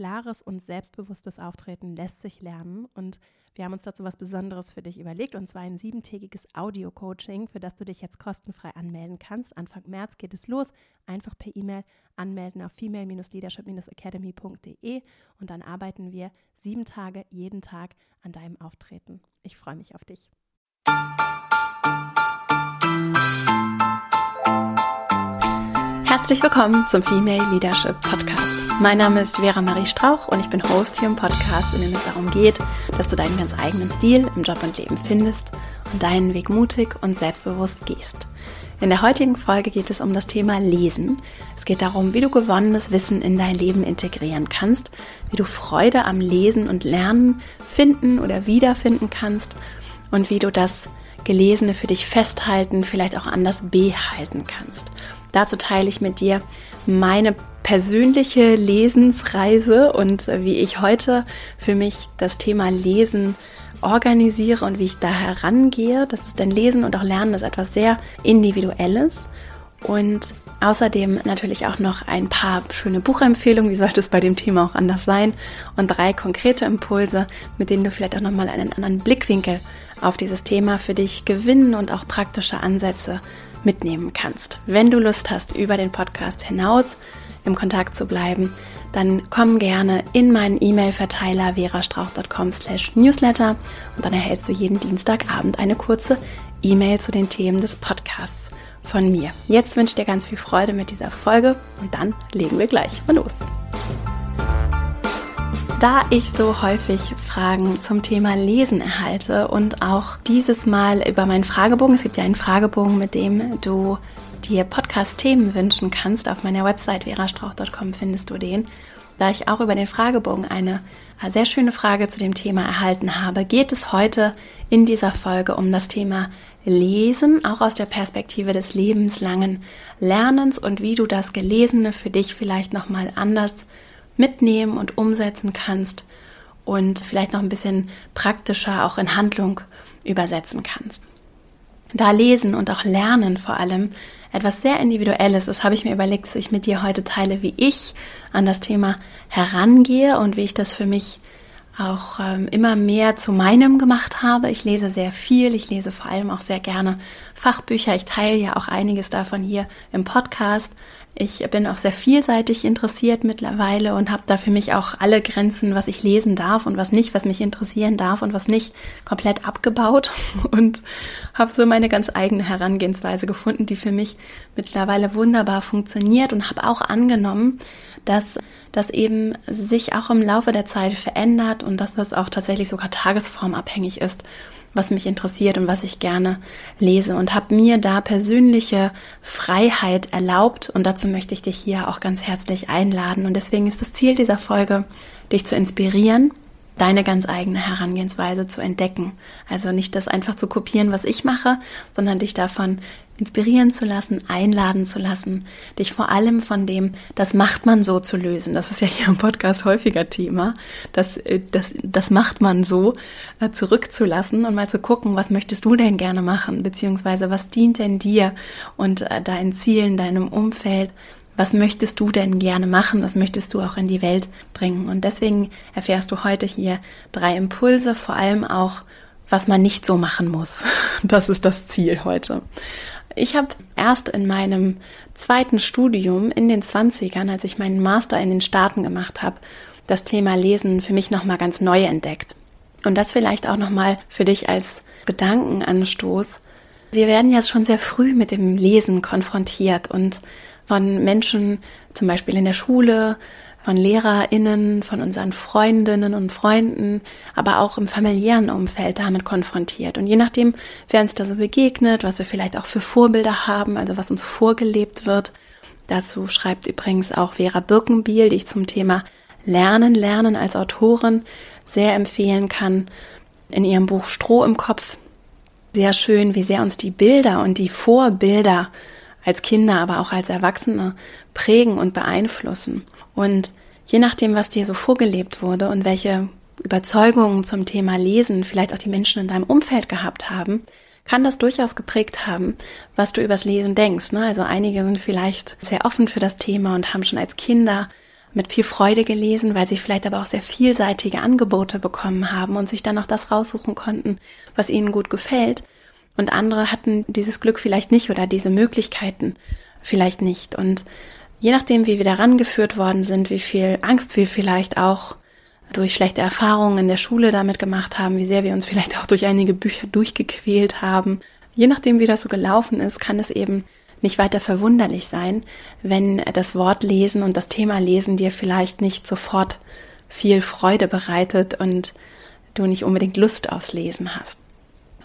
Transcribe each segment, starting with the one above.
klares und selbstbewusstes Auftreten lässt sich lernen und wir haben uns dazu was Besonderes für dich überlegt und zwar ein siebentägiges Audio-Coaching, für das du dich jetzt kostenfrei anmelden kannst. Anfang März geht es los. Einfach per E-Mail anmelden auf female-leadership-academy.de und dann arbeiten wir sieben Tage jeden Tag an deinem Auftreten. Ich freue mich auf dich. Herzlich willkommen zum Female Leadership Podcast. Mein Name ist Vera Marie Strauch und ich bin Host hier im Podcast, in dem es darum geht, dass du deinen ganz eigenen Stil im Job und Leben findest und deinen Weg mutig und selbstbewusst gehst. In der heutigen Folge geht es um das Thema Lesen. Es geht darum, wie du gewonnenes Wissen in dein Leben integrieren kannst, wie du Freude am Lesen und Lernen finden oder wiederfinden kannst und wie du das Gelesene für dich festhalten, vielleicht auch anders behalten kannst. Dazu teile ich mit dir meine persönliche Lesensreise und wie ich heute für mich das Thema Lesen organisiere und wie ich da herangehe. Das ist denn Lesen und auch Lernen ist etwas sehr Individuelles. Und außerdem natürlich auch noch ein paar schöne Buchempfehlungen, wie sollte es bei dem Thema auch anders sein, und drei konkrete Impulse, mit denen du vielleicht auch nochmal einen anderen Blickwinkel auf dieses Thema für dich gewinnen und auch praktische Ansätze mitnehmen kannst. Wenn du Lust hast, über den Podcast hinaus im Kontakt zu bleiben, dann komm gerne in meinen E-Mail-Verteiler verastrauch.com slash newsletter und dann erhältst du jeden Dienstagabend eine kurze E-Mail zu den Themen des Podcasts von mir. Jetzt wünsche ich dir ganz viel Freude mit dieser Folge und dann legen wir gleich mal los. Da ich so häufig Fragen zum Thema Lesen erhalte und auch dieses Mal über meinen Fragebogen, es gibt ja einen Fragebogen, mit dem du dir Podcast-Themen wünschen kannst, auf meiner Website verastrauch.com findest du den. Da ich auch über den Fragebogen eine sehr schöne Frage zu dem Thema erhalten habe, geht es heute in dieser Folge um das Thema Lesen, auch aus der Perspektive des lebenslangen Lernens und wie du das Gelesene für dich vielleicht nochmal anders mitnehmen und umsetzen kannst und vielleicht noch ein bisschen praktischer auch in Handlung übersetzen kannst. Da Lesen und auch Lernen vor allem etwas sehr Individuelles ist, habe ich mir überlegt, dass ich mit dir heute teile, wie ich an das Thema herangehe und wie ich das für mich auch ähm, immer mehr zu meinem gemacht habe. Ich lese sehr viel, ich lese vor allem auch sehr gerne Fachbücher. Ich teile ja auch einiges davon hier im Podcast. Ich bin auch sehr vielseitig interessiert mittlerweile und habe da für mich auch alle Grenzen, was ich lesen darf und was nicht, was mich interessieren darf und was nicht, komplett abgebaut und habe so meine ganz eigene Herangehensweise gefunden, die für mich mittlerweile wunderbar funktioniert und habe auch angenommen, dass das eben sich auch im Laufe der Zeit verändert und dass das auch tatsächlich sogar tagesformabhängig ist was mich interessiert und was ich gerne lese. Und habe mir da persönliche Freiheit erlaubt. Und dazu möchte ich dich hier auch ganz herzlich einladen. Und deswegen ist das Ziel dieser Folge, dich zu inspirieren deine ganz eigene Herangehensweise zu entdecken. Also nicht das einfach zu kopieren, was ich mache, sondern dich davon inspirieren zu lassen, einladen zu lassen, dich vor allem von dem, das macht man so zu lösen. Das ist ja hier im Podcast häufiger Thema. Das, äh, das, das macht man so äh, zurückzulassen und mal zu gucken, was möchtest du denn gerne machen, beziehungsweise was dient denn dir und äh, deinen Zielen, deinem Umfeld, was möchtest du denn gerne machen, was möchtest du auch in die Welt bringen. Und deswegen erfährst du heute hier drei Impulse, vor allem auch, was man nicht so machen muss. Das ist das Ziel heute. Ich habe erst in meinem zweiten Studium in den 20ern, als ich meinen Master in den Staaten gemacht habe, das Thema Lesen für mich nochmal ganz neu entdeckt. Und das vielleicht auch nochmal für dich als Gedankenanstoß. Wir werden ja schon sehr früh mit dem Lesen konfrontiert und von Menschen, zum Beispiel in der Schule, von LehrerInnen, von unseren Freundinnen und Freunden, aber auch im familiären Umfeld damit konfrontiert. Und je nachdem, wer uns da so begegnet, was wir vielleicht auch für Vorbilder haben, also was uns vorgelebt wird, dazu schreibt übrigens auch Vera Birkenbiel, die ich zum Thema Lernen, Lernen als Autorin sehr empfehlen kann, in ihrem Buch Stroh im Kopf. Sehr schön, wie sehr uns die Bilder und die Vorbilder als Kinder, aber auch als Erwachsene prägen und beeinflussen. Und je nachdem, was dir so vorgelebt wurde und welche Überzeugungen zum Thema Lesen vielleicht auch die Menschen in deinem Umfeld gehabt haben, kann das durchaus geprägt haben, was du übers Lesen denkst. Ne? Also einige sind vielleicht sehr offen für das Thema und haben schon als Kinder mit viel Freude gelesen, weil sie vielleicht aber auch sehr vielseitige Angebote bekommen haben und sich dann auch das raussuchen konnten, was ihnen gut gefällt. Und andere hatten dieses Glück vielleicht nicht oder diese Möglichkeiten vielleicht nicht. Und je nachdem, wie wir da rangeführt worden sind, wie viel Angst wir vielleicht auch durch schlechte Erfahrungen in der Schule damit gemacht haben, wie sehr wir uns vielleicht auch durch einige Bücher durchgequält haben. Je nachdem, wie das so gelaufen ist, kann es eben nicht weiter verwunderlich sein, wenn das Wort lesen und das Thema lesen dir vielleicht nicht sofort viel Freude bereitet und du nicht unbedingt Lust aufs Lesen hast.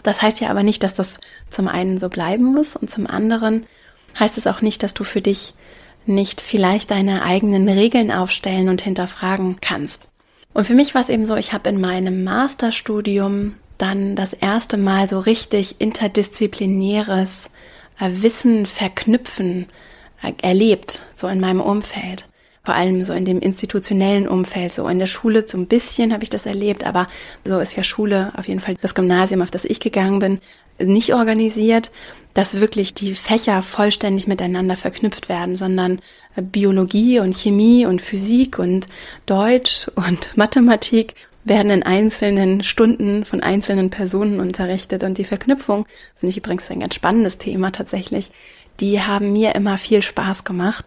Das heißt ja aber nicht, dass das zum einen so bleiben muss und zum anderen heißt es auch nicht, dass du für dich nicht vielleicht deine eigenen Regeln aufstellen und hinterfragen kannst. Und für mich war es eben so, ich habe in meinem Masterstudium dann das erste Mal so richtig interdisziplinäres äh, Wissen verknüpfen äh, erlebt, so in meinem Umfeld. Vor allem so in dem institutionellen Umfeld, so in der Schule so ein bisschen habe ich das erlebt, aber so ist ja Schule, auf jeden Fall das Gymnasium, auf das ich gegangen bin, nicht organisiert, dass wirklich die Fächer vollständig miteinander verknüpft werden, sondern Biologie und Chemie und Physik und Deutsch und Mathematik werden in einzelnen Stunden von einzelnen Personen unterrichtet und die Verknüpfung, finde ich übrigens ein ganz spannendes Thema tatsächlich, die haben mir immer viel Spaß gemacht.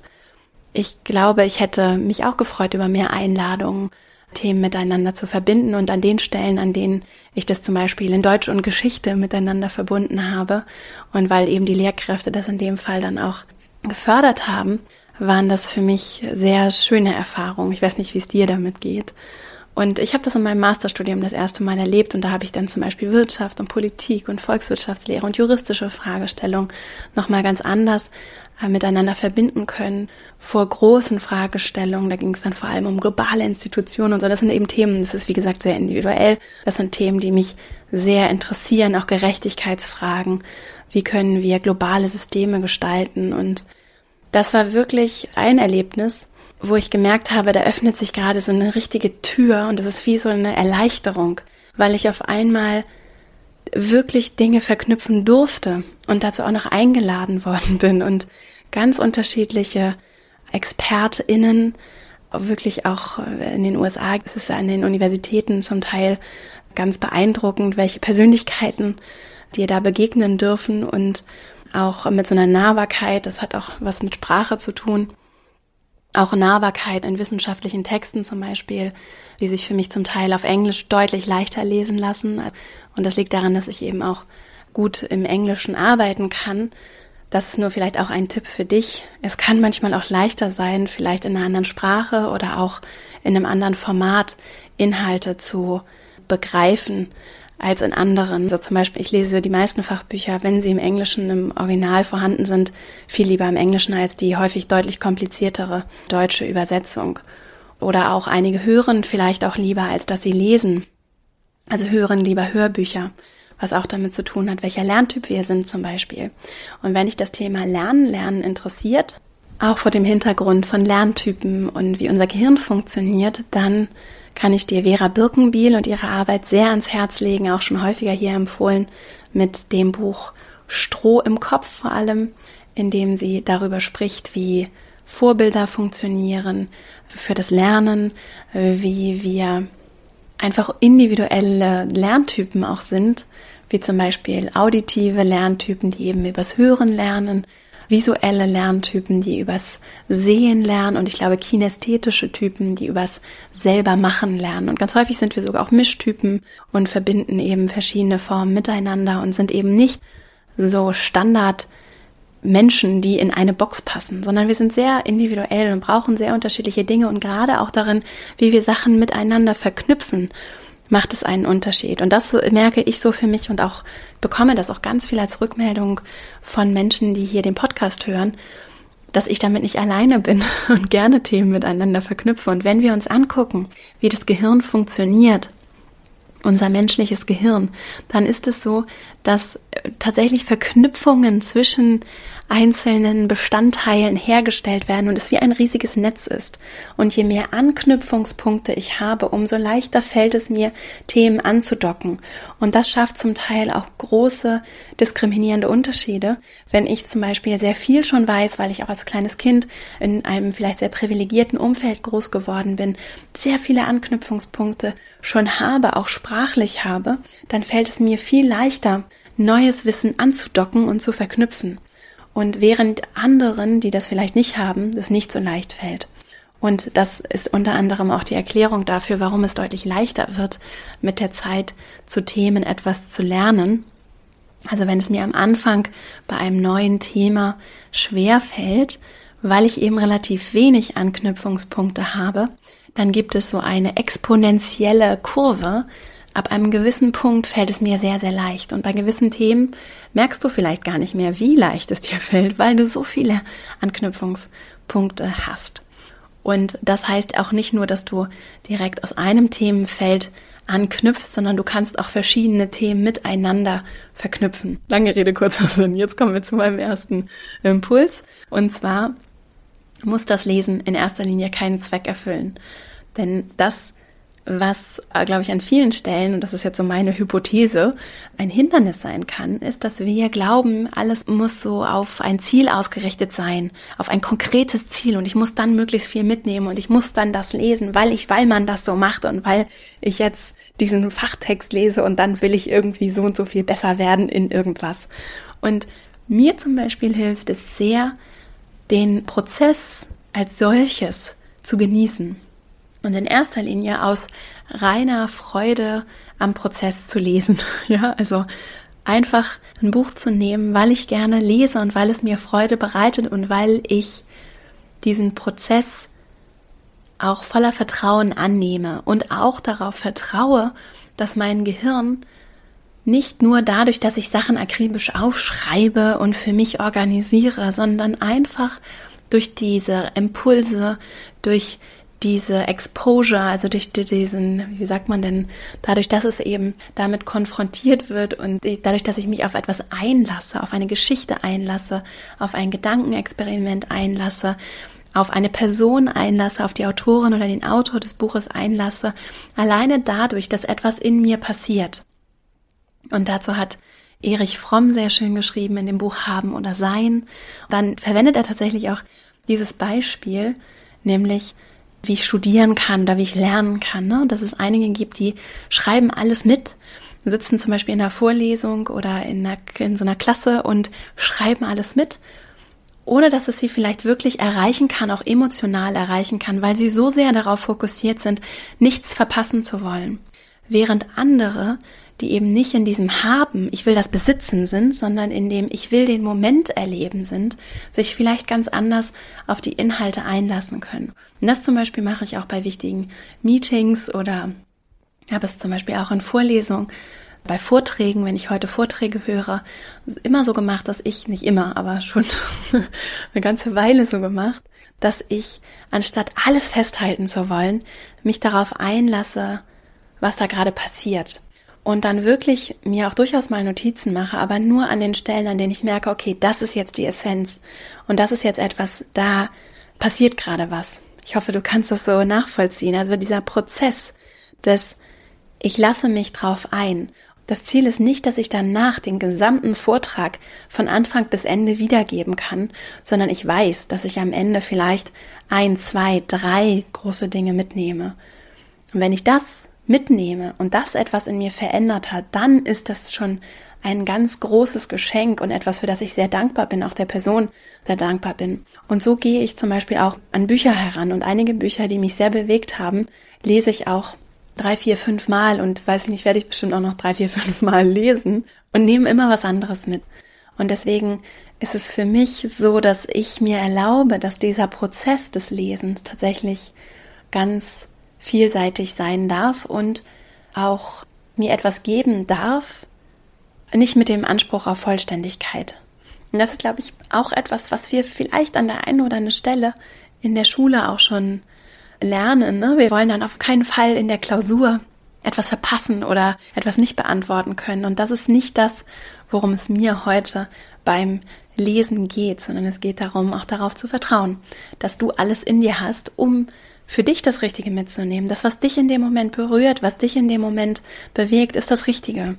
Ich glaube, ich hätte mich auch gefreut über mehr Einladungen, Themen miteinander zu verbinden und an den Stellen, an denen ich das zum Beispiel in Deutsch und Geschichte miteinander verbunden habe und weil eben die Lehrkräfte das in dem Fall dann auch gefördert haben, waren das für mich sehr schöne Erfahrungen. Ich weiß nicht, wie es dir damit geht. Und ich habe das in meinem Masterstudium das erste Mal erlebt und da habe ich dann zum Beispiel Wirtschaft und Politik und Volkswirtschaftslehre und juristische Fragestellungen nochmal ganz anders miteinander verbinden können vor großen Fragestellungen. Da ging es dann vor allem um globale Institutionen und so. Das sind eben Themen, das ist wie gesagt sehr individuell. Das sind Themen, die mich sehr interessieren, auch Gerechtigkeitsfragen. Wie können wir globale Systeme gestalten und das war wirklich ein Erlebnis, wo ich gemerkt habe, da öffnet sich gerade so eine richtige Tür und das ist wie so eine Erleichterung, weil ich auf einmal wirklich Dinge verknüpfen durfte und dazu auch noch eingeladen worden bin und ganz unterschiedliche ExpertInnen, wirklich auch in den USA, es ist an den Universitäten zum Teil ganz beeindruckend, welche Persönlichkeiten dir da begegnen dürfen und auch mit so einer Nahbarkeit, das hat auch was mit Sprache zu tun. Auch Nahbarkeit in wissenschaftlichen Texten zum Beispiel, die sich für mich zum Teil auf Englisch deutlich leichter lesen lassen. Und das liegt daran, dass ich eben auch gut im Englischen arbeiten kann. Das ist nur vielleicht auch ein Tipp für dich. Es kann manchmal auch leichter sein, vielleicht in einer anderen Sprache oder auch in einem anderen Format Inhalte zu begreifen, als in anderen. So zum Beispiel, ich lese die meisten Fachbücher, wenn sie im Englischen im Original vorhanden sind, viel lieber im Englischen als die häufig deutlich kompliziertere deutsche Übersetzung. Oder auch einige hören vielleicht auch lieber, als dass sie lesen. Also hören lieber Hörbücher, was auch damit zu tun hat, welcher Lerntyp wir sind zum Beispiel. Und wenn dich das Thema Lernen, Lernen interessiert, auch vor dem Hintergrund von Lerntypen und wie unser Gehirn funktioniert, dann kann ich dir Vera Birkenbiel und ihre Arbeit sehr ans Herz legen, auch schon häufiger hier empfohlen, mit dem Buch Stroh im Kopf vor allem, in dem sie darüber spricht, wie Vorbilder funktionieren für das Lernen, wie wir einfach individuelle Lerntypen auch sind, wie zum Beispiel auditive Lerntypen, die eben übers Hören lernen, visuelle Lerntypen, die übers Sehen lernen und ich glaube kinästhetische Typen, die übers selber machen lernen. Und ganz häufig sind wir sogar auch Mischtypen und verbinden eben verschiedene Formen miteinander und sind eben nicht so Standard Menschen, die in eine Box passen, sondern wir sind sehr individuell und brauchen sehr unterschiedliche Dinge und gerade auch darin, wie wir Sachen miteinander verknüpfen macht es einen Unterschied. Und das merke ich so für mich und auch bekomme das auch ganz viel als Rückmeldung von Menschen, die hier den Podcast hören, dass ich damit nicht alleine bin und gerne Themen miteinander verknüpfe. Und wenn wir uns angucken, wie das Gehirn funktioniert, unser menschliches Gehirn, dann ist es so, dass äh, tatsächlich Verknüpfungen zwischen einzelnen Bestandteilen hergestellt werden und es wie ein riesiges Netz ist. Und je mehr Anknüpfungspunkte ich habe, umso leichter fällt es mir, Themen anzudocken. Und das schafft zum Teil auch große diskriminierende Unterschiede. Wenn ich zum Beispiel sehr viel schon weiß, weil ich auch als kleines Kind in einem vielleicht sehr privilegierten Umfeld groß geworden bin, sehr viele Anknüpfungspunkte schon habe, auch sprachlich habe, dann fällt es mir viel leichter, neues Wissen anzudocken und zu verknüpfen. Und während anderen, die das vielleicht nicht haben, das nicht so leicht fällt. Und das ist unter anderem auch die Erklärung dafür, warum es deutlich leichter wird, mit der Zeit zu Themen etwas zu lernen. Also wenn es mir am Anfang bei einem neuen Thema schwer fällt, weil ich eben relativ wenig Anknüpfungspunkte habe, dann gibt es so eine exponentielle Kurve, ab einem gewissen Punkt fällt es mir sehr, sehr leicht. Und bei gewissen Themen merkst du vielleicht gar nicht mehr, wie leicht es dir fällt, weil du so viele Anknüpfungspunkte hast. Und das heißt auch nicht nur, dass du direkt aus einem Themenfeld anknüpfst, sondern du kannst auch verschiedene Themen miteinander verknüpfen. Lange Rede, kurzer Sinn. Jetzt kommen wir zu meinem ersten Impuls. Und zwar muss das Lesen in erster Linie keinen Zweck erfüllen. Denn das was, äh, glaube ich, an vielen Stellen, und das ist jetzt so meine Hypothese, ein Hindernis sein kann, ist, dass wir glauben, alles muss so auf ein Ziel ausgerichtet sein, auf ein konkretes Ziel und ich muss dann möglichst viel mitnehmen und ich muss dann das lesen, weil ich, weil man das so macht und weil ich jetzt diesen Fachtext lese und dann will ich irgendwie so und so viel besser werden in irgendwas. Und mir zum Beispiel hilft es sehr, den Prozess als solches zu genießen und in erster Linie aus reiner Freude am Prozess zu lesen. Ja, also einfach ein Buch zu nehmen, weil ich gerne lese und weil es mir Freude bereitet und weil ich diesen Prozess auch voller Vertrauen annehme und auch darauf vertraue, dass mein Gehirn nicht nur dadurch, dass ich Sachen akribisch aufschreibe und für mich organisiere, sondern einfach durch diese Impulse, durch diese Exposure, also durch diesen, wie sagt man denn, dadurch, dass es eben damit konfrontiert wird und dadurch, dass ich mich auf etwas einlasse, auf eine Geschichte einlasse, auf ein Gedankenexperiment einlasse, auf eine Person einlasse, auf die Autorin oder den Autor des Buches einlasse, alleine dadurch, dass etwas in mir passiert. Und dazu hat Erich Fromm sehr schön geschrieben in dem Buch Haben oder Sein. Dann verwendet er tatsächlich auch dieses Beispiel, nämlich wie ich studieren kann oder wie ich lernen kann. Ne? Dass es einige gibt, die schreiben alles mit, sitzen zum Beispiel in einer Vorlesung oder in, einer, in so einer Klasse und schreiben alles mit, ohne dass es sie vielleicht wirklich erreichen kann, auch emotional erreichen kann, weil sie so sehr darauf fokussiert sind, nichts verpassen zu wollen. Während andere die eben nicht in diesem Haben, ich will das besitzen sind, sondern in dem ich will den Moment erleben sind, sich vielleicht ganz anders auf die Inhalte einlassen können. Und das zum Beispiel mache ich auch bei wichtigen Meetings oder habe es zum Beispiel auch in Vorlesungen, bei Vorträgen, wenn ich heute Vorträge höre, immer so gemacht, dass ich, nicht immer, aber schon eine ganze Weile so gemacht, dass ich, anstatt alles festhalten zu wollen, mich darauf einlasse, was da gerade passiert und dann wirklich mir auch durchaus mal Notizen mache, aber nur an den Stellen, an denen ich merke, okay, das ist jetzt die Essenz und das ist jetzt etwas, da passiert gerade was. Ich hoffe, du kannst das so nachvollziehen. Also dieser Prozess des ich lasse mich drauf ein. Das Ziel ist nicht, dass ich danach den gesamten Vortrag von Anfang bis Ende wiedergeben kann, sondern ich weiß, dass ich am Ende vielleicht ein, zwei, drei große Dinge mitnehme. Und wenn ich das mitnehme und das etwas in mir verändert hat, dann ist das schon ein ganz großes Geschenk und etwas, für das ich sehr dankbar bin, auch der Person sehr dankbar bin. Und so gehe ich zum Beispiel auch an Bücher heran und einige Bücher, die mich sehr bewegt haben, lese ich auch drei, vier, fünf Mal und weiß ich nicht, werde ich bestimmt auch noch drei, vier, fünf Mal lesen und nehme immer was anderes mit. Und deswegen ist es für mich so, dass ich mir erlaube, dass dieser Prozess des Lesens tatsächlich ganz vielseitig sein darf und auch mir etwas geben darf, nicht mit dem Anspruch auf Vollständigkeit. Und das ist, glaube ich, auch etwas, was wir vielleicht an der einen oder anderen Stelle in der Schule auch schon lernen. Ne? Wir wollen dann auf keinen Fall in der Klausur etwas verpassen oder etwas nicht beantworten können. Und das ist nicht das, worum es mir heute beim Lesen geht, sondern es geht darum, auch darauf zu vertrauen, dass du alles in dir hast, um für dich das Richtige mitzunehmen. Das, was dich in dem Moment berührt, was dich in dem Moment bewegt, ist das Richtige.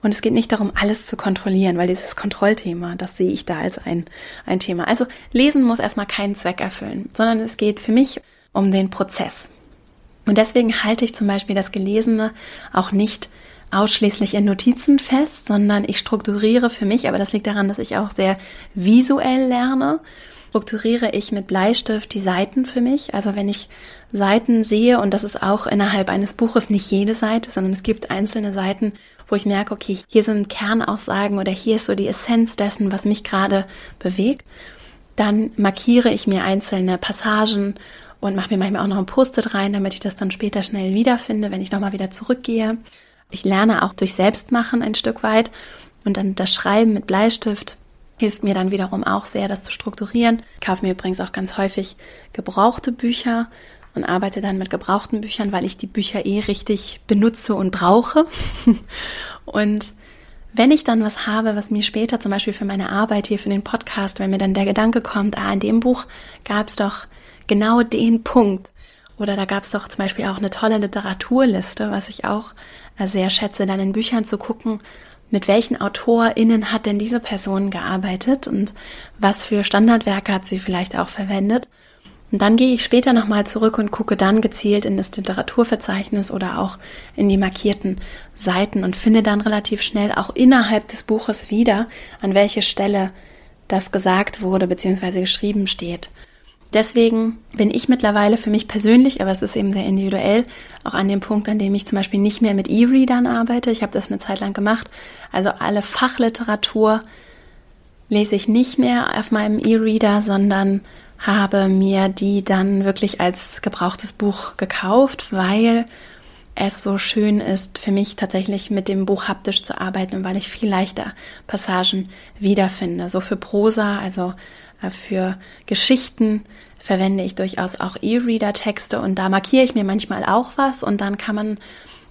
Und es geht nicht darum, alles zu kontrollieren, weil dieses Kontrollthema, das sehe ich da als ein, ein Thema. Also lesen muss erstmal keinen Zweck erfüllen, sondern es geht für mich um den Prozess. Und deswegen halte ich zum Beispiel das Gelesene auch nicht ausschließlich in Notizen fest, sondern ich strukturiere für mich, aber das liegt daran, dass ich auch sehr visuell lerne, strukturiere ich mit Bleistift die Seiten für mich. Also wenn ich Seiten sehe, und das ist auch innerhalb eines Buches nicht jede Seite, sondern es gibt einzelne Seiten, wo ich merke, okay, hier sind Kernaussagen oder hier ist so die Essenz dessen, was mich gerade bewegt, dann markiere ich mir einzelne Passagen und mache mir manchmal auch noch ein Post-it rein, damit ich das dann später schnell wiederfinde, wenn ich nochmal wieder zurückgehe. Ich lerne auch durch Selbstmachen ein Stück weit und dann das Schreiben mit Bleistift hilft mir dann wiederum auch sehr, das zu strukturieren. Ich kaufe mir übrigens auch ganz häufig gebrauchte Bücher und arbeite dann mit gebrauchten Büchern, weil ich die Bücher eh richtig benutze und brauche. und wenn ich dann was habe, was mir später zum Beispiel für meine Arbeit hier für den Podcast, wenn mir dann der Gedanke kommt, ah, in dem Buch gab es doch genau den Punkt. Oder da gab es doch zum Beispiel auch eine tolle Literaturliste, was ich auch sehr schätze, dann in Büchern zu gucken, mit welchen AutorInnen hat denn diese Person gearbeitet und was für Standardwerke hat sie vielleicht auch verwendet. Und dann gehe ich später nochmal zurück und gucke dann gezielt in das Literaturverzeichnis oder auch in die markierten Seiten und finde dann relativ schnell auch innerhalb des Buches wieder, an welche Stelle das gesagt wurde bzw. geschrieben steht. Deswegen bin ich mittlerweile für mich persönlich, aber es ist eben sehr individuell, auch an dem Punkt, an dem ich zum Beispiel nicht mehr mit E-Readern arbeite. Ich habe das eine Zeit lang gemacht. Also alle Fachliteratur lese ich nicht mehr auf meinem E-Reader, sondern habe mir die dann wirklich als gebrauchtes Buch gekauft, weil es so schön ist für mich tatsächlich mit dem Buch haptisch zu arbeiten und weil ich viel leichter Passagen wiederfinde. So für Prosa, also für Geschichten verwende ich durchaus auch E-Reader-Texte und da markiere ich mir manchmal auch was und dann kann man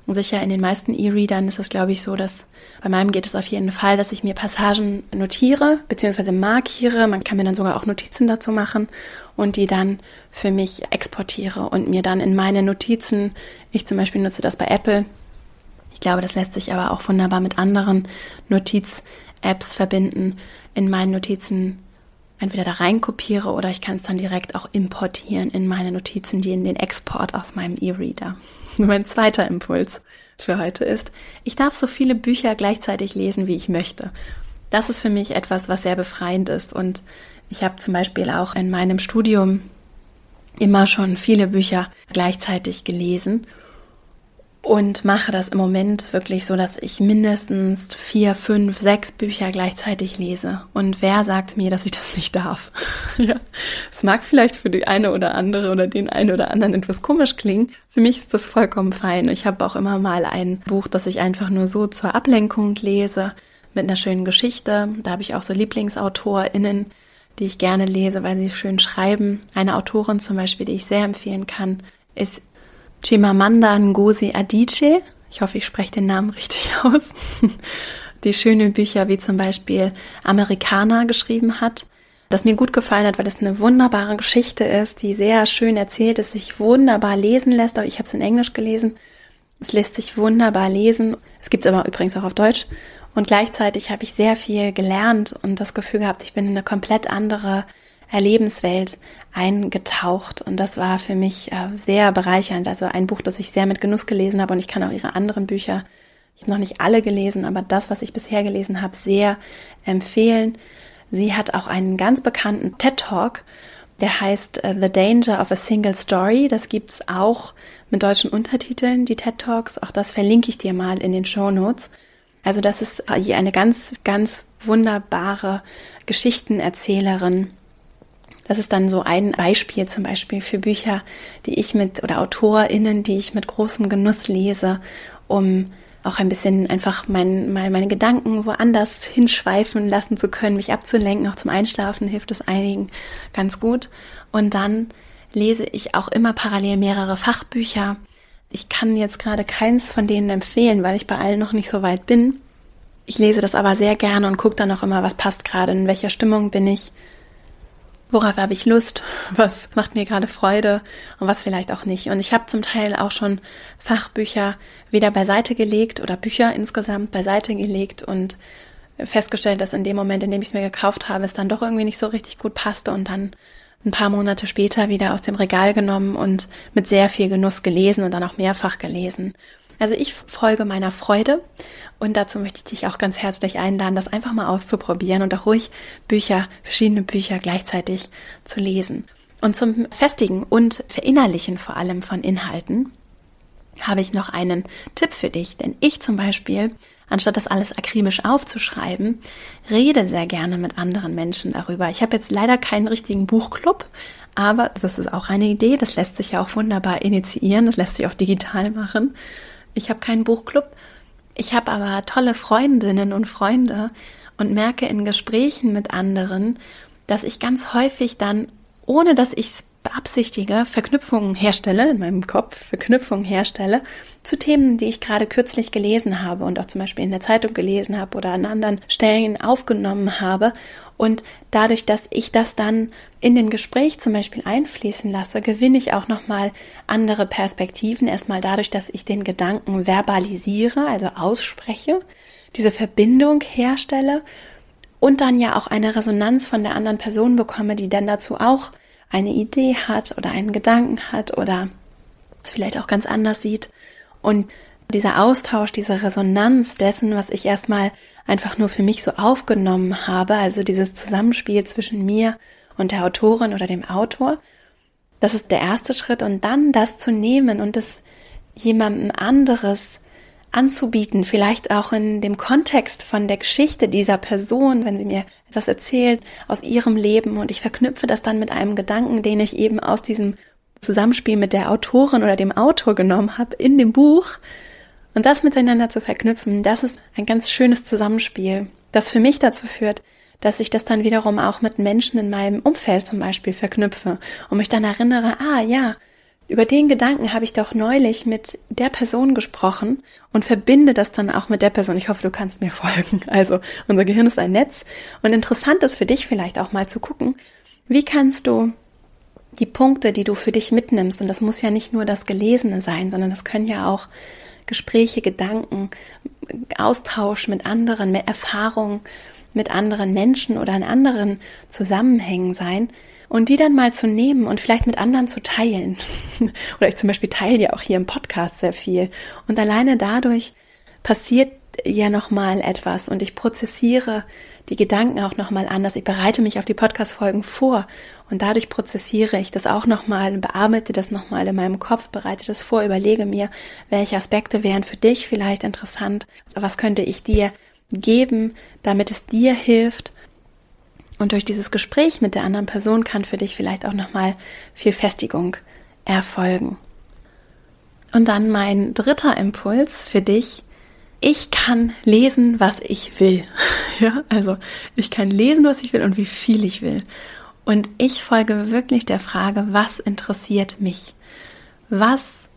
sicher in den meisten E-Readern ist es glaube ich so, dass bei meinem geht es auf jeden Fall, dass ich mir Passagen notiere bzw. markiere. Man kann mir dann sogar auch Notizen dazu machen und die dann für mich exportiere und mir dann in meine Notizen, ich zum Beispiel nutze das bei Apple, ich glaube, das lässt sich aber auch wunderbar mit anderen Notiz-Apps verbinden, in meinen Notizen entweder da rein kopiere oder ich kann es dann direkt auch importieren in meine Notizen, die in den Export aus meinem E-Reader. Mein zweiter Impuls für heute ist, ich darf so viele Bücher gleichzeitig lesen, wie ich möchte. Das ist für mich etwas, was sehr befreiend ist. Und ich habe zum Beispiel auch in meinem Studium immer schon viele Bücher gleichzeitig gelesen und mache das im Moment wirklich so, dass ich mindestens vier, fünf, sechs Bücher gleichzeitig lese. Und wer sagt mir, dass ich das nicht darf? ja, es mag vielleicht für die eine oder andere oder den einen oder anderen etwas komisch klingen. Für mich ist das vollkommen fein. Ich habe auch immer mal ein Buch, das ich einfach nur so zur Ablenkung lese, mit einer schönen Geschichte. Da habe ich auch so LieblingsautorInnen, die ich gerne lese, weil sie schön schreiben. Eine Autorin zum Beispiel, die ich sehr empfehlen kann, ist Chimamanda Ngozi Adichie. Ich hoffe, ich spreche den Namen richtig aus. Die schöne Bücher wie zum Beispiel Amerikaner geschrieben hat. Das mir gut gefallen hat, weil es eine wunderbare Geschichte ist, die sehr schön erzählt ist, sich wunderbar lesen lässt. Auch ich habe es in Englisch gelesen. Es lässt sich wunderbar lesen. Es gibt es aber übrigens auch auf Deutsch. Und gleichzeitig habe ich sehr viel gelernt und das Gefühl gehabt, ich bin in eine komplett andere Erlebenswelt eingetaucht und das war für mich äh, sehr bereichernd. Also ein Buch, das ich sehr mit Genuss gelesen habe und ich kann auch ihre anderen Bücher, ich habe noch nicht alle gelesen, aber das, was ich bisher gelesen habe, sehr empfehlen. Sie hat auch einen ganz bekannten TED Talk, der heißt uh, The Danger of a Single Story. Das gibt's auch mit deutschen Untertiteln, die TED Talks. Auch das verlinke ich dir mal in den Show Notes. Also das ist eine ganz, ganz wunderbare Geschichtenerzählerin, das ist dann so ein Beispiel zum Beispiel für Bücher, die ich mit oder AutorInnen, die ich mit großem Genuss lese, um auch ein bisschen einfach mein, mal meine Gedanken woanders hinschweifen lassen zu können, mich abzulenken. Auch zum Einschlafen hilft es einigen ganz gut. Und dann lese ich auch immer parallel mehrere Fachbücher. Ich kann jetzt gerade keins von denen empfehlen, weil ich bei allen noch nicht so weit bin. Ich lese das aber sehr gerne und gucke dann auch immer, was passt gerade, in welcher Stimmung bin ich, worauf habe ich Lust, was macht mir gerade Freude und was vielleicht auch nicht. Und ich habe zum Teil auch schon Fachbücher wieder beiseite gelegt oder Bücher insgesamt beiseite gelegt und festgestellt, dass in dem Moment, in dem ich es mir gekauft habe, es dann doch irgendwie nicht so richtig gut passte und dann ein paar Monate später wieder aus dem Regal genommen und mit sehr viel Genuss gelesen und dann auch mehrfach gelesen. Also ich folge meiner Freude und dazu möchte ich dich auch ganz herzlich einladen, das einfach mal auszuprobieren und auch ruhig Bücher, verschiedene Bücher gleichzeitig zu lesen. Und zum Festigen und Verinnerlichen vor allem von Inhalten habe ich noch einen Tipp für dich, denn ich zum Beispiel anstatt das alles akribisch aufzuschreiben, rede sehr gerne mit anderen Menschen darüber. Ich habe jetzt leider keinen richtigen Buchclub, aber das ist auch eine Idee. Das lässt sich ja auch wunderbar initiieren. Das lässt sich auch digital machen. Ich habe keinen Buchclub. Ich habe aber tolle Freundinnen und Freunde und merke in Gesprächen mit anderen, dass ich ganz häufig dann, ohne dass ich es beabsichtige, Verknüpfungen herstelle, in meinem Kopf Verknüpfungen herstelle zu Themen, die ich gerade kürzlich gelesen habe und auch zum Beispiel in der Zeitung gelesen habe oder an anderen Stellen aufgenommen habe. Und dadurch, dass ich das dann in den Gespräch zum Beispiel einfließen lasse, gewinne ich auch nochmal andere Perspektiven. Erstmal dadurch, dass ich den Gedanken verbalisiere, also ausspreche, diese Verbindung herstelle und dann ja auch eine Resonanz von der anderen Person bekomme, die dann dazu auch eine Idee hat oder einen Gedanken hat oder es vielleicht auch ganz anders sieht. Und dieser Austausch, diese Resonanz dessen, was ich erstmal einfach nur für mich so aufgenommen habe, also dieses Zusammenspiel zwischen mir und der Autorin oder dem Autor, das ist der erste Schritt. Und dann das zu nehmen und es jemandem anderes anzubieten, vielleicht auch in dem Kontext von der Geschichte dieser Person, wenn sie mir etwas erzählt aus ihrem Leben. Und ich verknüpfe das dann mit einem Gedanken, den ich eben aus diesem Zusammenspiel mit der Autorin oder dem Autor genommen habe in dem Buch. Und das miteinander zu verknüpfen, das ist ein ganz schönes Zusammenspiel, das für mich dazu führt, dass ich das dann wiederum auch mit Menschen in meinem Umfeld zum Beispiel verknüpfe und mich dann erinnere, ah ja, über den Gedanken habe ich doch neulich mit der Person gesprochen und verbinde das dann auch mit der Person. Ich hoffe, du kannst mir folgen. Also unser Gehirn ist ein Netz und interessant ist für dich vielleicht auch mal zu gucken, wie kannst du die Punkte, die du für dich mitnimmst, und das muss ja nicht nur das Gelesene sein, sondern das können ja auch Gespräche, Gedanken, Austausch mit anderen, mit Erfahrung mit anderen Menschen oder in anderen Zusammenhängen sein, und die dann mal zu nehmen und vielleicht mit anderen zu teilen. Oder ich zum Beispiel teile ja auch hier im Podcast sehr viel. Und alleine dadurch passiert ja nochmal etwas und ich prozessiere die Gedanken auch nochmal anders. Ich bereite mich auf die Podcast-Folgen vor und dadurch prozessiere ich das auch nochmal, bearbeite das nochmal in meinem Kopf, bereite das vor, überlege mir, welche Aspekte wären für dich vielleicht interessant, was könnte ich dir geben, damit es dir hilft und durch dieses Gespräch mit der anderen Person kann für dich vielleicht auch nochmal viel Festigung erfolgen. Und dann mein dritter Impuls für dich. Ich kann lesen, was ich will. Ja, also ich kann lesen, was ich will und wie viel ich will. Und ich folge wirklich der Frage, was interessiert mich? Was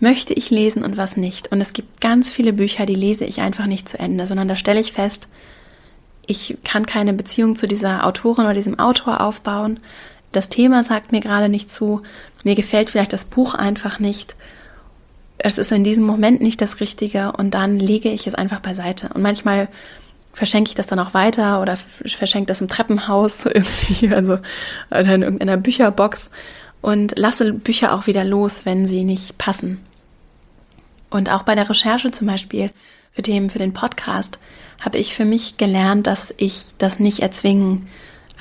möchte ich lesen und was nicht? Und es gibt ganz viele Bücher, die lese ich einfach nicht zu Ende, sondern da stelle ich fest, ich kann keine Beziehung zu dieser Autorin oder diesem Autor aufbauen. Das Thema sagt mir gerade nicht zu. Mir gefällt vielleicht das Buch einfach nicht. Es ist in diesem Moment nicht das Richtige und dann lege ich es einfach beiseite. Und manchmal verschenke ich das dann auch weiter oder verschenke das im Treppenhaus irgendwie, also oder in irgendeiner Bücherbox und lasse Bücher auch wieder los, wenn sie nicht passen. Und auch bei der Recherche zum Beispiel für Themen für den Podcast habe ich für mich gelernt, dass ich das nicht erzwingen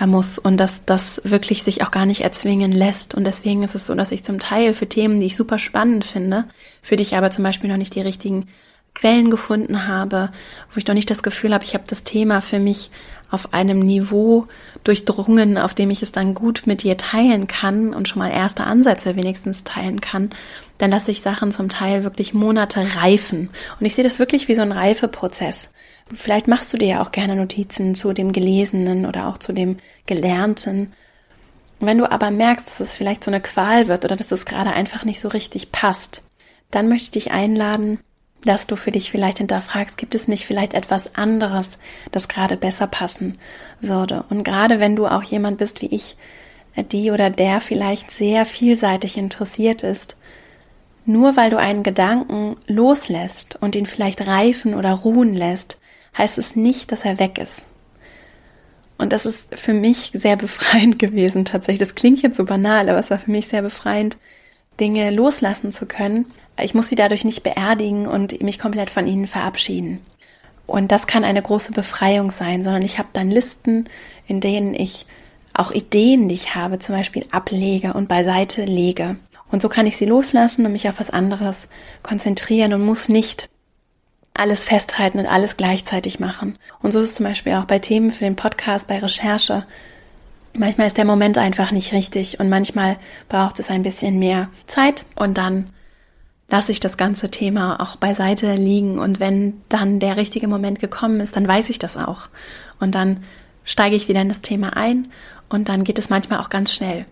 muss und dass das wirklich sich auch gar nicht erzwingen lässt. Und deswegen ist es so, dass ich zum Teil für Themen, die ich super spannend finde, für dich aber zum Beispiel noch nicht die richtigen Quellen gefunden habe, wo ich noch nicht das Gefühl habe, ich habe das Thema für mich auf einem Niveau durchdrungen, auf dem ich es dann gut mit dir teilen kann und schon mal erste Ansätze wenigstens teilen kann, dann lasse ich Sachen zum Teil wirklich Monate reifen. Und ich sehe das wirklich wie so ein Reifeprozess. Vielleicht machst du dir ja auch gerne Notizen zu dem Gelesenen oder auch zu dem Gelernten. Wenn du aber merkst, dass es vielleicht so eine Qual wird oder dass es gerade einfach nicht so richtig passt, dann möchte ich dich einladen, dass du für dich vielleicht hinterfragst, gibt es nicht vielleicht etwas anderes, das gerade besser passen würde? Und gerade wenn du auch jemand bist wie ich, die oder der vielleicht sehr vielseitig interessiert ist, nur weil du einen Gedanken loslässt und ihn vielleicht reifen oder ruhen lässt, heißt es nicht, dass er weg ist. Und das ist für mich sehr befreiend gewesen tatsächlich. Das klingt jetzt so banal, aber es war für mich sehr befreiend, Dinge loslassen zu können. Ich muss sie dadurch nicht beerdigen und mich komplett von ihnen verabschieden. Und das kann eine große Befreiung sein, sondern ich habe dann Listen, in denen ich auch Ideen, die ich habe, zum Beispiel ablege und beiseite lege. Und so kann ich sie loslassen und mich auf was anderes konzentrieren und muss nicht alles festhalten und alles gleichzeitig machen. Und so ist es zum Beispiel auch bei Themen für den Podcast, bei Recherche. Manchmal ist der Moment einfach nicht richtig und manchmal braucht es ein bisschen mehr Zeit und dann lasse ich das ganze Thema auch beiseite liegen und wenn dann der richtige Moment gekommen ist, dann weiß ich das auch und dann steige ich wieder in das Thema ein und dann geht es manchmal auch ganz schnell.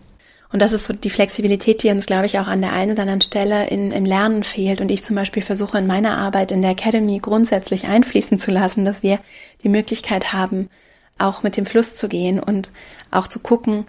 Und das ist so die Flexibilität, die uns, glaube ich, auch an der einen oder anderen Stelle in, im Lernen fehlt. Und ich zum Beispiel versuche in meiner Arbeit in der Academy grundsätzlich einfließen zu lassen, dass wir die Möglichkeit haben, auch mit dem Fluss zu gehen und auch zu gucken,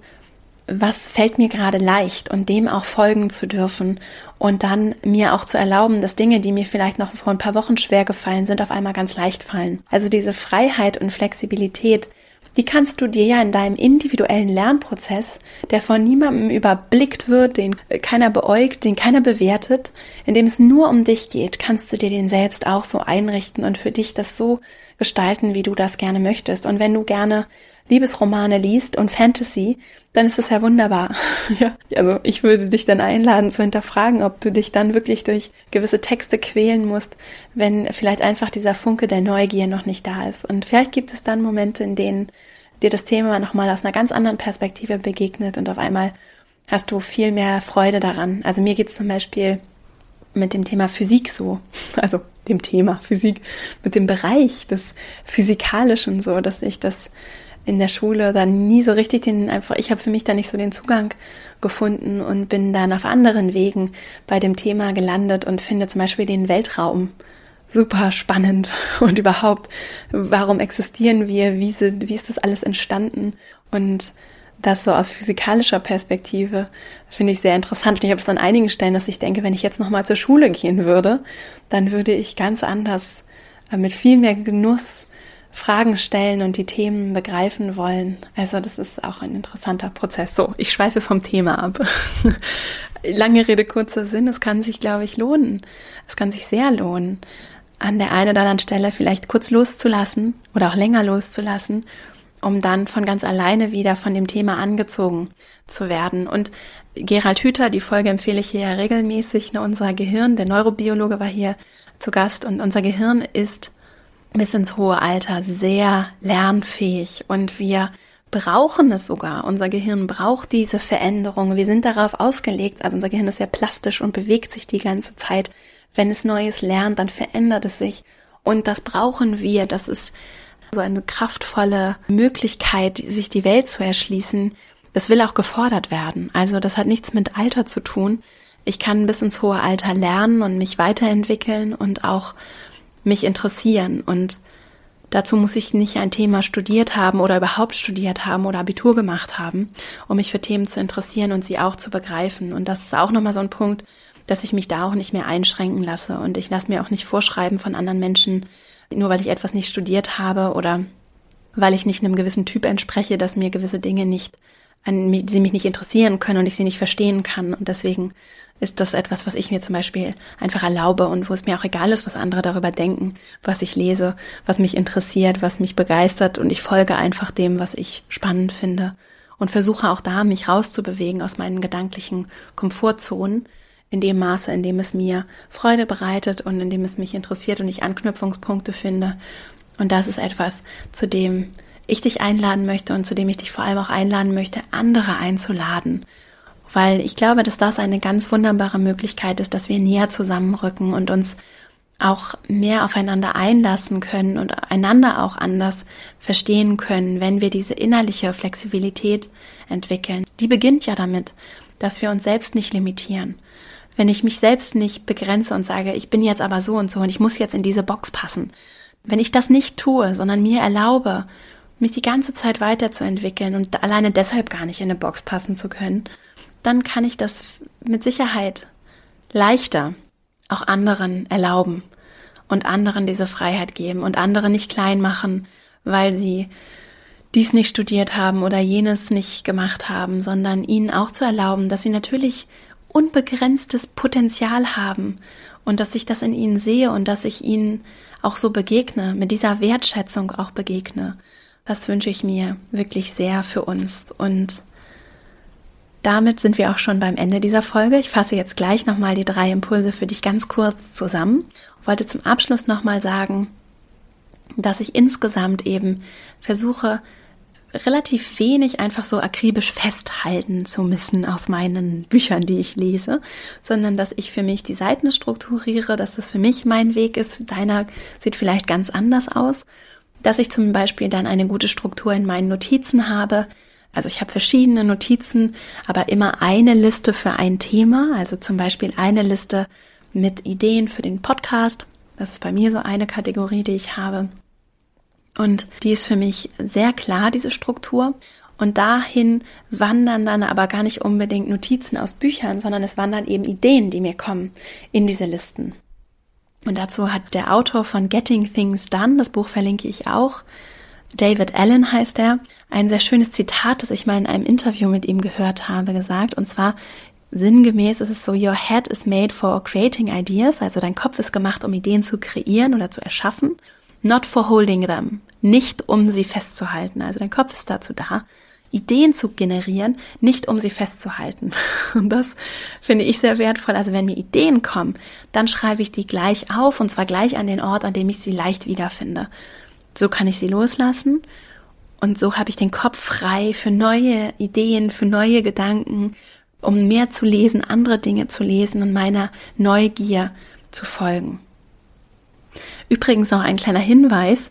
was fällt mir gerade leicht und dem auch folgen zu dürfen und dann mir auch zu erlauben, dass Dinge, die mir vielleicht noch vor ein paar Wochen schwer gefallen sind, auf einmal ganz leicht fallen. Also diese Freiheit und Flexibilität, die kannst du dir ja in deinem individuellen Lernprozess, der von niemandem überblickt wird, den keiner beäugt, den keiner bewertet, in dem es nur um dich geht, kannst du dir den selbst auch so einrichten und für dich das so gestalten, wie du das gerne möchtest. Und wenn du gerne Liebesromane liest und Fantasy, dann ist das ja wunderbar. ja, also ich würde dich dann einladen zu hinterfragen, ob du dich dann wirklich durch gewisse Texte quälen musst, wenn vielleicht einfach dieser Funke der Neugier noch nicht da ist. Und vielleicht gibt es dann Momente, in denen dir das Thema nochmal aus einer ganz anderen Perspektive begegnet und auf einmal hast du viel mehr Freude daran. Also mir geht es zum Beispiel mit dem Thema Physik so, also dem Thema Physik, mit dem Bereich des Physikalischen so, dass ich das in der Schule dann nie so richtig den einfach, ich habe für mich da nicht so den Zugang gefunden und bin dann auf anderen Wegen bei dem Thema gelandet und finde zum Beispiel den Weltraum super spannend und überhaupt, warum existieren wir, wie, sind, wie ist das alles entstanden und das so aus physikalischer Perspektive finde ich sehr interessant. Und ich habe es an einigen Stellen, dass ich denke, wenn ich jetzt nochmal zur Schule gehen würde, dann würde ich ganz anders, äh, mit viel mehr Genuss Fragen stellen und die Themen begreifen wollen. Also das ist auch ein interessanter Prozess. So, ich schweife vom Thema ab. Lange Rede, kurzer Sinn. Es kann sich, glaube ich, lohnen. Es kann sich sehr lohnen, an der einen oder anderen Stelle vielleicht kurz loszulassen oder auch länger loszulassen, um dann von ganz alleine wieder von dem Thema angezogen zu werden. Und Gerald Hüther, die Folge empfehle ich hier ja regelmäßig, ne, unser Gehirn, der Neurobiologe war hier zu Gast und unser Gehirn ist bis ins hohe Alter sehr lernfähig und wir brauchen es sogar. Unser Gehirn braucht diese Veränderung. Wir sind darauf ausgelegt, also unser Gehirn ist sehr plastisch und bewegt sich die ganze Zeit. Wenn es Neues lernt, dann verändert es sich. Und das brauchen wir. Das ist so eine kraftvolle Möglichkeit, sich die Welt zu erschließen. Das will auch gefordert werden. Also das hat nichts mit Alter zu tun. Ich kann bis ins hohe Alter lernen und mich weiterentwickeln und auch mich interessieren. Und dazu muss ich nicht ein Thema studiert haben oder überhaupt studiert haben oder Abitur gemacht haben, um mich für Themen zu interessieren und sie auch zu begreifen. Und das ist auch nochmal so ein Punkt, dass ich mich da auch nicht mehr einschränken lasse. Und ich lasse mir auch nicht vorschreiben von anderen Menschen, nur weil ich etwas nicht studiert habe oder weil ich nicht einem gewissen Typ entspreche, dass mir gewisse Dinge nicht, an, sie mich nicht interessieren können und ich sie nicht verstehen kann. Und deswegen ist das etwas, was ich mir zum Beispiel einfach erlaube und wo es mir auch egal ist, was andere darüber denken, was ich lese, was mich interessiert, was mich begeistert und ich folge einfach dem, was ich spannend finde und versuche auch da, mich rauszubewegen aus meinen gedanklichen Komfortzonen in dem Maße, in dem es mir Freude bereitet und in dem es mich interessiert und ich Anknüpfungspunkte finde. Und das ist etwas, zu dem ich dich einladen möchte und zu dem ich dich vor allem auch einladen möchte, andere einzuladen weil ich glaube, dass das eine ganz wunderbare Möglichkeit ist, dass wir näher zusammenrücken und uns auch mehr aufeinander einlassen können und einander auch anders verstehen können, wenn wir diese innerliche Flexibilität entwickeln. Die beginnt ja damit, dass wir uns selbst nicht limitieren. wenn ich mich selbst nicht begrenze und sage, ich bin jetzt aber so und so und ich muss jetzt in diese Box passen, wenn ich das nicht tue, sondern mir erlaube, mich die ganze Zeit weiterzuentwickeln und alleine deshalb gar nicht in eine Box passen zu können, dann kann ich das mit Sicherheit leichter auch anderen erlauben und anderen diese Freiheit geben und andere nicht klein machen, weil sie dies nicht studiert haben oder jenes nicht gemacht haben, sondern ihnen auch zu erlauben, dass sie natürlich unbegrenztes Potenzial haben und dass ich das in ihnen sehe und dass ich ihnen auch so begegne, mit dieser Wertschätzung auch begegne. Das wünsche ich mir wirklich sehr für uns. Und damit sind wir auch schon beim Ende dieser Folge. Ich fasse jetzt gleich nochmal die drei Impulse für dich ganz kurz zusammen. Ich wollte zum Abschluss nochmal sagen, dass ich insgesamt eben versuche, relativ wenig einfach so akribisch festhalten zu müssen aus meinen Büchern, die ich lese, sondern dass ich für mich die Seiten strukturiere, dass das für mich mein Weg ist. Deiner sieht vielleicht ganz anders aus. Dass ich zum Beispiel dann eine gute Struktur in meinen Notizen habe. Also ich habe verschiedene Notizen, aber immer eine Liste für ein Thema. Also zum Beispiel eine Liste mit Ideen für den Podcast. Das ist bei mir so eine Kategorie, die ich habe. Und die ist für mich sehr klar, diese Struktur. Und dahin wandern dann aber gar nicht unbedingt Notizen aus Büchern, sondern es wandern eben Ideen, die mir kommen in diese Listen. Und dazu hat der Autor von Getting Things Done, das Buch verlinke ich auch, David Allen heißt er, ein sehr schönes Zitat, das ich mal in einem Interview mit ihm gehört habe, gesagt. Und zwar sinngemäß ist es so, Your head is made for creating ideas, also dein Kopf ist gemacht, um Ideen zu kreieren oder zu erschaffen not for holding them, nicht um sie festzuhalten. Also dein Kopf ist dazu da, Ideen zu generieren, nicht um sie festzuhalten. Und das finde ich sehr wertvoll. Also wenn mir Ideen kommen, dann schreibe ich die gleich auf und zwar gleich an den Ort, an dem ich sie leicht wiederfinde. So kann ich sie loslassen und so habe ich den Kopf frei für neue Ideen, für neue Gedanken, um mehr zu lesen, andere Dinge zu lesen und meiner Neugier zu folgen. Übrigens noch ein kleiner Hinweis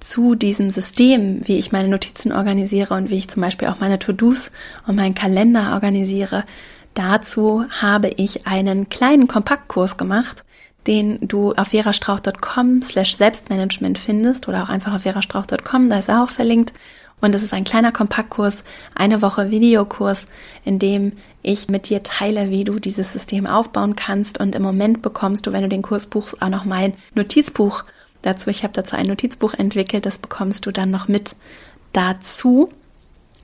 zu diesem System, wie ich meine Notizen organisiere und wie ich zum Beispiel auch meine To-Dos und meinen Kalender organisiere. Dazu habe ich einen kleinen Kompaktkurs gemacht, den du auf verastrauch.com slash Selbstmanagement findest oder auch einfach auf verastrauch.com, da ist er auch verlinkt. Und es ist ein kleiner Kompaktkurs, eine Woche Videokurs, in dem ich mit dir teile, wie du dieses System aufbauen kannst. Und im Moment bekommst du, wenn du den Kurs buchst, auch noch mein Notizbuch dazu. Ich habe dazu ein Notizbuch entwickelt, das bekommst du dann noch mit dazu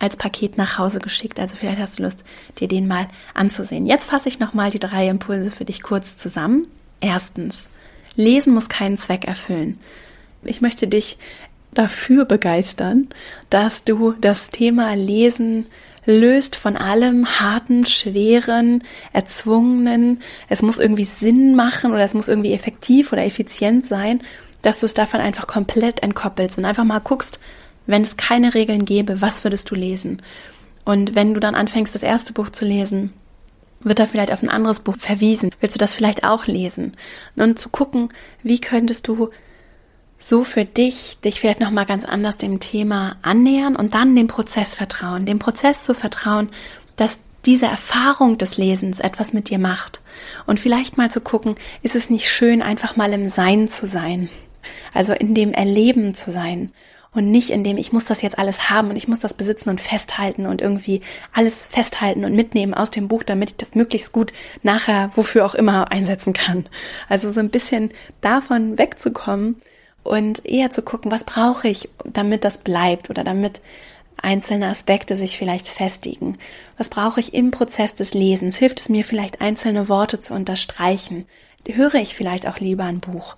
als Paket nach Hause geschickt. Also vielleicht hast du Lust, dir den mal anzusehen. Jetzt fasse ich nochmal die drei Impulse für dich kurz zusammen. Erstens, Lesen muss keinen Zweck erfüllen. Ich möchte dich dafür begeistern, dass du das Thema Lesen löst von allem harten, schweren, erzwungenen. Es muss irgendwie Sinn machen oder es muss irgendwie effektiv oder effizient sein, dass du es davon einfach komplett entkoppelst und einfach mal guckst, wenn es keine Regeln gäbe, was würdest du lesen? Und wenn du dann anfängst, das erste Buch zu lesen, wird da vielleicht auf ein anderes Buch verwiesen. Willst du das vielleicht auch lesen? Und zu gucken, wie könntest du so für dich, dich vielleicht nochmal ganz anders dem Thema annähern und dann dem Prozess vertrauen, dem Prozess zu vertrauen, dass diese Erfahrung des Lesens etwas mit dir macht. Und vielleicht mal zu gucken, ist es nicht schön, einfach mal im Sein zu sein? Also in dem Erleben zu sein und nicht in dem, ich muss das jetzt alles haben und ich muss das besitzen und festhalten und irgendwie alles festhalten und mitnehmen aus dem Buch, damit ich das möglichst gut nachher, wofür auch immer, einsetzen kann. Also so ein bisschen davon wegzukommen und eher zu gucken, was brauche ich, damit das bleibt oder damit einzelne Aspekte sich vielleicht festigen. Was brauche ich im Prozess des Lesens? Hilft es mir vielleicht einzelne Worte zu unterstreichen? Höre ich vielleicht auch lieber ein Buch?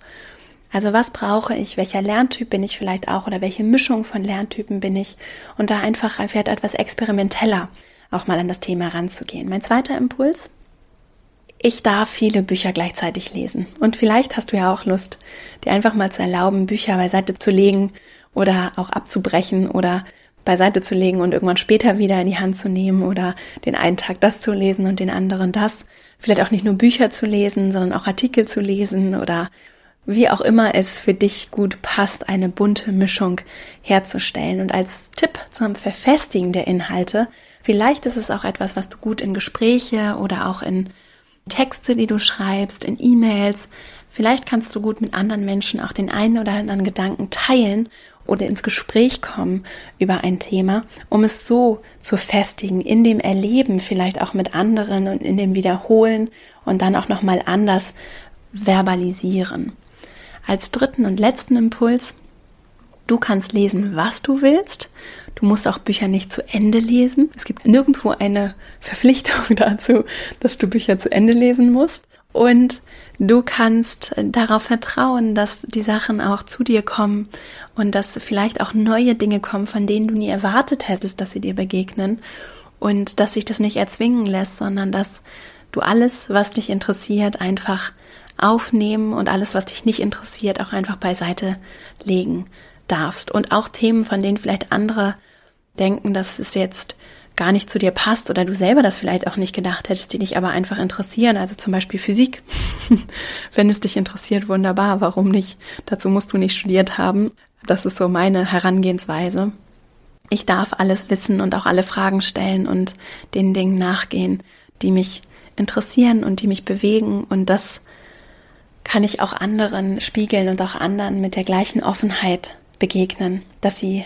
Also was brauche ich? Welcher Lerntyp bin ich vielleicht auch oder welche Mischung von Lerntypen bin ich? Und da einfach vielleicht etwas experimenteller auch mal an das Thema ranzugehen. Mein zweiter Impuls ich darf viele Bücher gleichzeitig lesen. Und vielleicht hast du ja auch Lust, dir einfach mal zu erlauben, Bücher beiseite zu legen oder auch abzubrechen oder beiseite zu legen und irgendwann später wieder in die Hand zu nehmen oder den einen Tag das zu lesen und den anderen das. Vielleicht auch nicht nur Bücher zu lesen, sondern auch Artikel zu lesen oder wie auch immer es für dich gut passt, eine bunte Mischung herzustellen. Und als Tipp zum Verfestigen der Inhalte, vielleicht ist es auch etwas, was du gut in Gespräche oder auch in Texte, die du schreibst, in E-Mails. Vielleicht kannst du gut mit anderen Menschen auch den einen oder anderen Gedanken teilen oder ins Gespräch kommen über ein Thema, um es so zu festigen, in dem Erleben vielleicht auch mit anderen und in dem Wiederholen und dann auch nochmal anders verbalisieren. Als dritten und letzten Impuls, du kannst lesen, was du willst. Du musst auch Bücher nicht zu Ende lesen. Es gibt nirgendwo eine Verpflichtung dazu, dass du Bücher zu Ende lesen musst. Und du kannst darauf vertrauen, dass die Sachen auch zu dir kommen und dass vielleicht auch neue Dinge kommen, von denen du nie erwartet hättest, dass sie dir begegnen und dass sich das nicht erzwingen lässt, sondern dass du alles, was dich interessiert, einfach aufnehmen und alles, was dich nicht interessiert, auch einfach beiseite legen darfst. Und auch Themen, von denen vielleicht andere denken, dass es jetzt gar nicht zu dir passt oder du selber das vielleicht auch nicht gedacht hättest, die dich aber einfach interessieren. Also zum Beispiel Physik. Wenn es dich interessiert, wunderbar. Warum nicht? Dazu musst du nicht studiert haben. Das ist so meine Herangehensweise. Ich darf alles wissen und auch alle Fragen stellen und den Dingen nachgehen, die mich interessieren und die mich bewegen. Und das kann ich auch anderen spiegeln und auch anderen mit der gleichen Offenheit begegnen, dass sie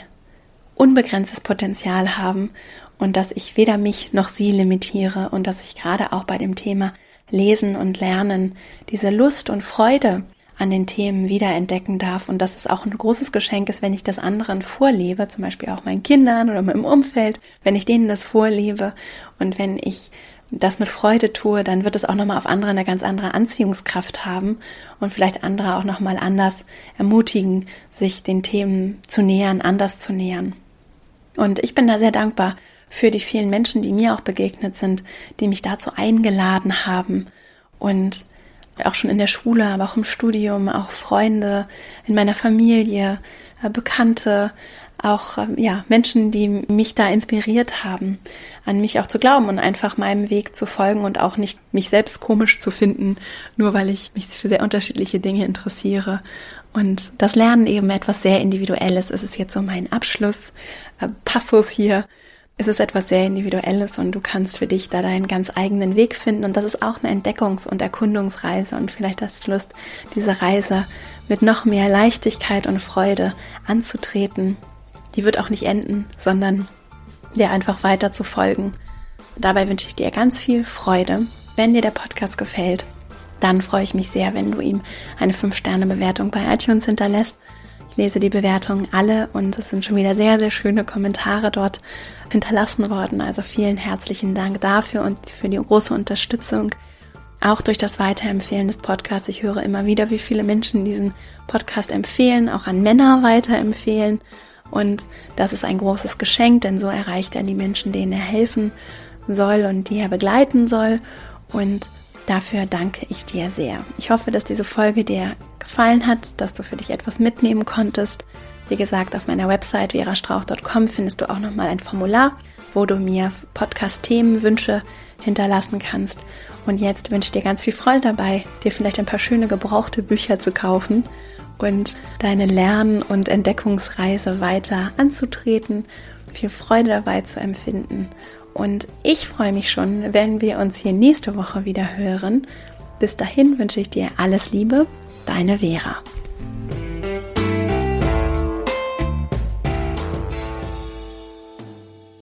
unbegrenztes Potenzial haben und dass ich weder mich noch sie limitiere und dass ich gerade auch bei dem Thema Lesen und Lernen diese Lust und Freude an den Themen wiederentdecken darf und dass es auch ein großes Geschenk ist, wenn ich das anderen vorlebe, zum Beispiel auch meinen Kindern oder meinem Umfeld, wenn ich denen das vorlebe und wenn ich das mit Freude tue, dann wird es auch nochmal auf andere eine ganz andere Anziehungskraft haben und vielleicht andere auch nochmal anders ermutigen, sich den Themen zu nähern, anders zu nähern. Und ich bin da sehr dankbar für die vielen Menschen, die mir auch begegnet sind, die mich dazu eingeladen haben und auch schon in der Schule, aber auch im Studium, auch Freunde in meiner Familie, äh, Bekannte, auch ähm, ja Menschen, die mich da inspiriert haben, an mich auch zu glauben und einfach meinem Weg zu folgen und auch nicht mich selbst komisch zu finden, nur weil ich mich für sehr unterschiedliche Dinge interessiere. Und das Lernen eben etwas sehr Individuelles. Es ist jetzt so mein Abschluss, äh, hier es ist etwas sehr Individuelles und du kannst für dich da deinen ganz eigenen Weg finden. Und das ist auch eine Entdeckungs- und Erkundungsreise. Und vielleicht hast du Lust, diese Reise mit noch mehr Leichtigkeit und Freude anzutreten. Die wird auch nicht enden, sondern dir einfach weiter zu folgen. Dabei wünsche ich dir ganz viel Freude. Wenn dir der Podcast gefällt, dann freue ich mich sehr, wenn du ihm eine 5-Sterne-Bewertung bei iTunes hinterlässt ich lese die Bewertungen alle und es sind schon wieder sehr, sehr schöne Kommentare dort hinterlassen worden. Also vielen herzlichen Dank dafür und für die große Unterstützung. Auch durch das Weiterempfehlen des Podcasts. Ich höre immer wieder, wie viele Menschen diesen Podcast empfehlen, auch an Männer weiterempfehlen. Und das ist ein großes Geschenk, denn so erreicht er die Menschen, denen er helfen soll und die er begleiten soll. Und dafür danke ich dir sehr. Ich hoffe, dass diese Folge dir gefallen hat, dass du für dich etwas mitnehmen konntest. Wie gesagt, auf meiner Website verastrauch.com findest du auch nochmal ein Formular, wo du mir Podcast-Themenwünsche hinterlassen kannst. Und jetzt wünsche ich dir ganz viel Freude dabei, dir vielleicht ein paar schöne gebrauchte Bücher zu kaufen und deine Lern- und Entdeckungsreise weiter anzutreten, viel Freude dabei zu empfinden. Und ich freue mich schon, wenn wir uns hier nächste Woche wieder hören. Bis dahin wünsche ich dir alles Liebe Deine Vera.